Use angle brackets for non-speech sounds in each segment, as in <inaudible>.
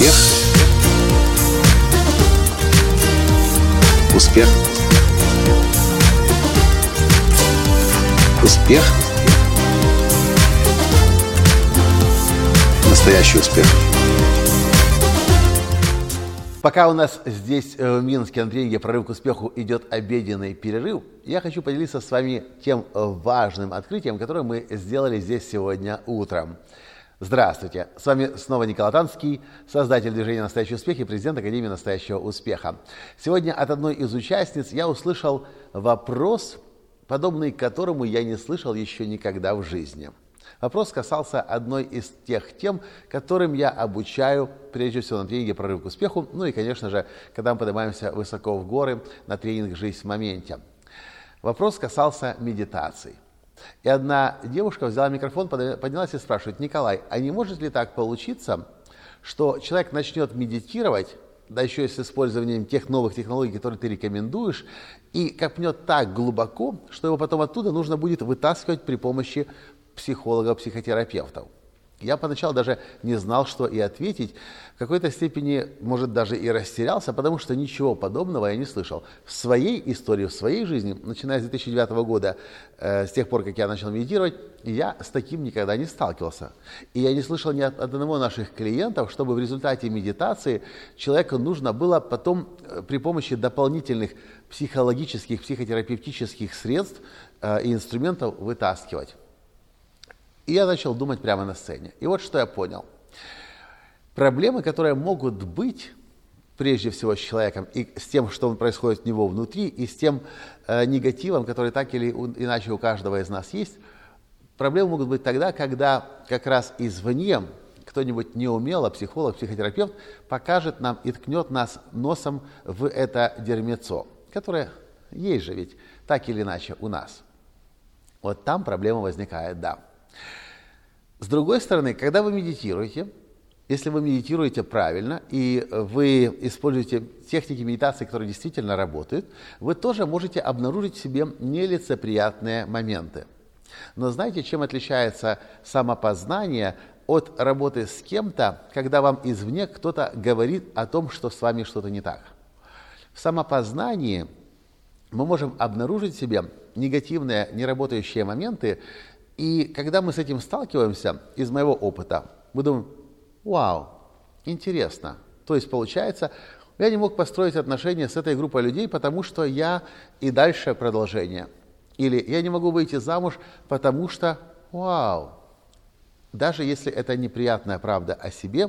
Успех. Успех. Успех. Настоящий успех. Пока у нас здесь э, в Минске на тренинге «Прорыв к успеху» идет обеденный перерыв, я хочу поделиться с вами тем э, важным открытием, которое мы сделали здесь сегодня утром. Здравствуйте! С вами снова Николай Танский, создатель движения «Настоящий успех» и президент Академии «Настоящего успеха». Сегодня от одной из участниц я услышал вопрос, подобный которому я не слышал еще никогда в жизни. Вопрос касался одной из тех тем, которым я обучаю, прежде всего, на тренинге «Прорыв к успеху», ну и, конечно же, когда мы поднимаемся высоко в горы на тренинг «Жизнь в моменте». Вопрос касался медитации – и одна девушка взяла микрофон, поднялась и спрашивает, Николай, а не может ли так получиться, что человек начнет медитировать, да еще и с использованием тех новых технологий, которые ты рекомендуешь, и копнет так глубоко, что его потом оттуда нужно будет вытаскивать при помощи психологов, психотерапевтов. Я поначалу даже не знал, что и ответить. В какой-то степени, может, даже и растерялся, потому что ничего подобного я не слышал. В своей истории, в своей жизни, начиная с 2009 года, э, с тех пор, как я начал медитировать, я с таким никогда не сталкивался. И я не слышал ни от одного наших клиентов, чтобы в результате медитации человеку нужно было потом э, при помощи дополнительных психологических, психотерапевтических средств э, и инструментов вытаскивать. И я начал думать прямо на сцене. И вот что я понял. Проблемы, которые могут быть прежде всего с человеком и с тем, что происходит у него внутри, и с тем э, негативом, который так или иначе у каждого из нас есть, проблемы могут быть тогда, когда как раз извне кто-нибудь неумело, психолог, психотерапевт, покажет нам и ткнет нас носом в это дерьмецо, которое есть же ведь так или иначе у нас. Вот там проблема возникает, да. С другой стороны, когда вы медитируете, если вы медитируете правильно и вы используете техники медитации, которые действительно работают, вы тоже можете обнаружить в себе нелицеприятные моменты. Но знаете, чем отличается самопознание от работы с кем-то, когда вам извне кто-то говорит о том, что с вами что-то не так? В самопознании мы можем обнаружить в себе негативные, неработающие моменты, и когда мы с этим сталкиваемся, из моего опыта, мы думаем, вау, интересно. То есть получается, я не мог построить отношения с этой группой людей, потому что я и дальше продолжение. Или я не могу выйти замуж, потому что, вау, даже если это неприятная правда о себе,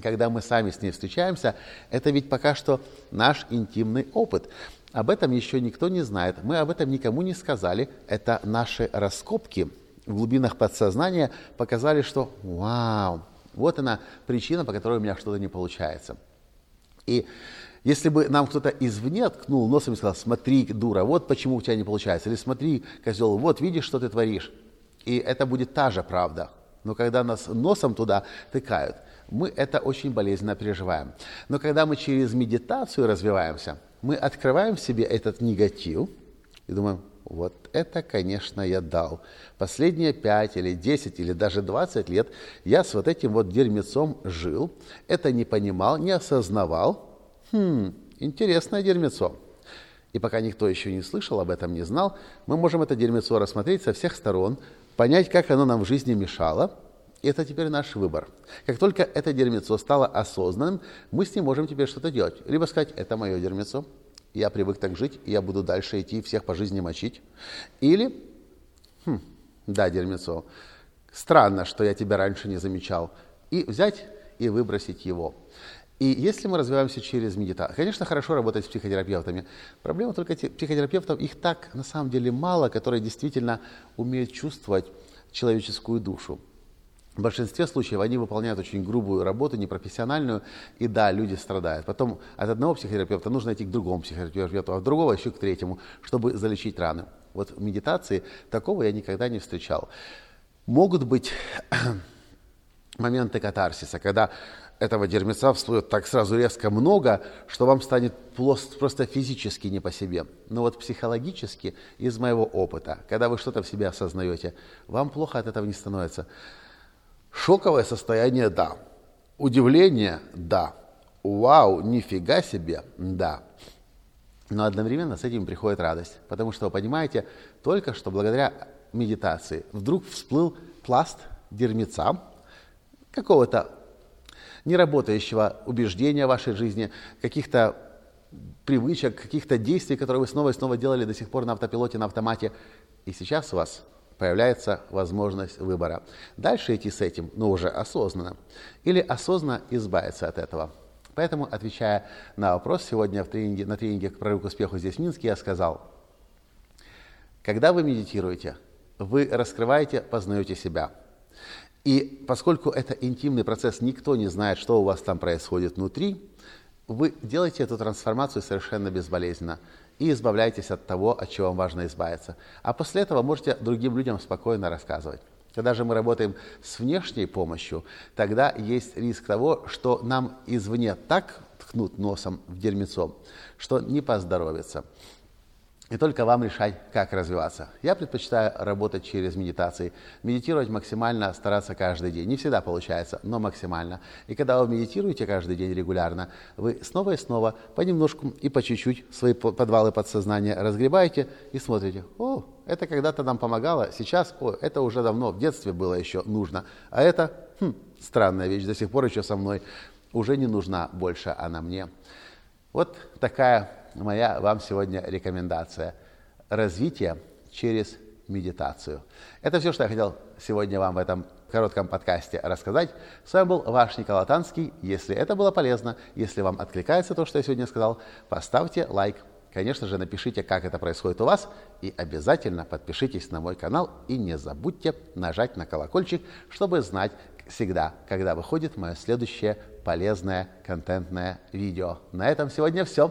когда мы сами с ней встречаемся, это ведь пока что наш интимный опыт. Об этом еще никто не знает, мы об этом никому не сказали, это наши раскопки – в глубинах подсознания показали, что вау, вот она причина, по которой у меня что-то не получается. И если бы нам кто-то извне ткнул носом и сказал, смотри, дура, вот почему у тебя не получается, или смотри, козел, вот видишь, что ты творишь. И это будет та же правда. Но когда нас носом туда тыкают, мы это очень болезненно переживаем. Но когда мы через медитацию развиваемся, мы открываем в себе этот негатив и думаем, вот это, конечно, я дал. Последние 5 или 10 или даже 20 лет я с вот этим вот дерьмецом жил, это не понимал, не осознавал. Хм, интересное дерьмецо. И пока никто еще не слышал об этом, не знал, мы можем это дерьмецо рассмотреть со всех сторон, понять, как оно нам в жизни мешало, и это теперь наш выбор. Как только это дерьмецо стало осознанным, мы с ним можем теперь что-то делать. Либо сказать, это мое дерьмецо, я привык так жить, и я буду дальше идти, всех по жизни мочить. Или, хм, да, дерьмецо, странно, что я тебя раньше не замечал. И взять и выбросить его. И если мы развиваемся через медитацию, конечно, хорошо работать с психотерапевтами. Проблема только психотерапевтов, их так на самом деле мало, которые действительно умеют чувствовать человеческую душу. В большинстве случаев они выполняют очень грубую работу, непрофессиональную, и да, люди страдают. Потом от одного психотерапевта нужно идти к другому психотерапевту, а от другого еще к третьему, чтобы залечить раны. Вот в медитации такого я никогда не встречал. Могут быть <clears throat> моменты катарсиса, когда этого дерьмеца всплывет так сразу резко много, что вам станет просто физически не по себе. Но вот психологически, из моего опыта, когда вы что-то в себе осознаете, вам плохо от этого не становится. Шоковое состояние – да. Удивление – да. Вау, нифига себе – да. Но одновременно с этим приходит радость, потому что вы понимаете, только что благодаря медитации вдруг всплыл пласт дермица, какого-то неработающего убеждения в вашей жизни, каких-то привычек, каких-то действий, которые вы снова и снова делали до сих пор на автопилоте, на автомате. И сейчас у вас появляется возможность выбора. Дальше идти с этим, но уже осознанно. Или осознанно избавиться от этого. Поэтому, отвечая на вопрос сегодня в тренинге, на тренинге к прорыву к успеху здесь в Минске, я сказал, когда вы медитируете, вы раскрываете, познаете себя. И поскольку это интимный процесс, никто не знает, что у вас там происходит внутри, вы делаете эту трансформацию совершенно безболезненно и избавляетесь от того, от чего вам важно избавиться. А после этого можете другим людям спокойно рассказывать. Когда же мы работаем с внешней помощью, тогда есть риск того, что нам извне так ткнут носом в дерьмецо, что не поздоровится. И только вам решать, как развиваться. Я предпочитаю работать через медитации. Медитировать максимально, стараться каждый день. Не всегда получается, но максимально. И когда вы медитируете каждый день регулярно, вы снова и снова, понемножку и по чуть-чуть свои подвалы подсознания разгребаете и смотрите, о, это когда-то нам помогало, сейчас, о, это уже давно, в детстве было еще нужно. А это, хм, странная вещь, до сих пор еще со мной, уже не нужна больше она мне. Вот такая моя вам сегодня рекомендация. Развитие через медитацию. Это все, что я хотел сегодня вам в этом коротком подкасте рассказать. С вами был ваш Николай Танский. Если это было полезно, если вам откликается то, что я сегодня сказал, поставьте лайк. Конечно же, напишите, как это происходит у вас, и обязательно подпишитесь на мой канал и не забудьте нажать на колокольчик, чтобы знать всегда, когда выходит мое следующее полезное контентное видео. На этом сегодня все.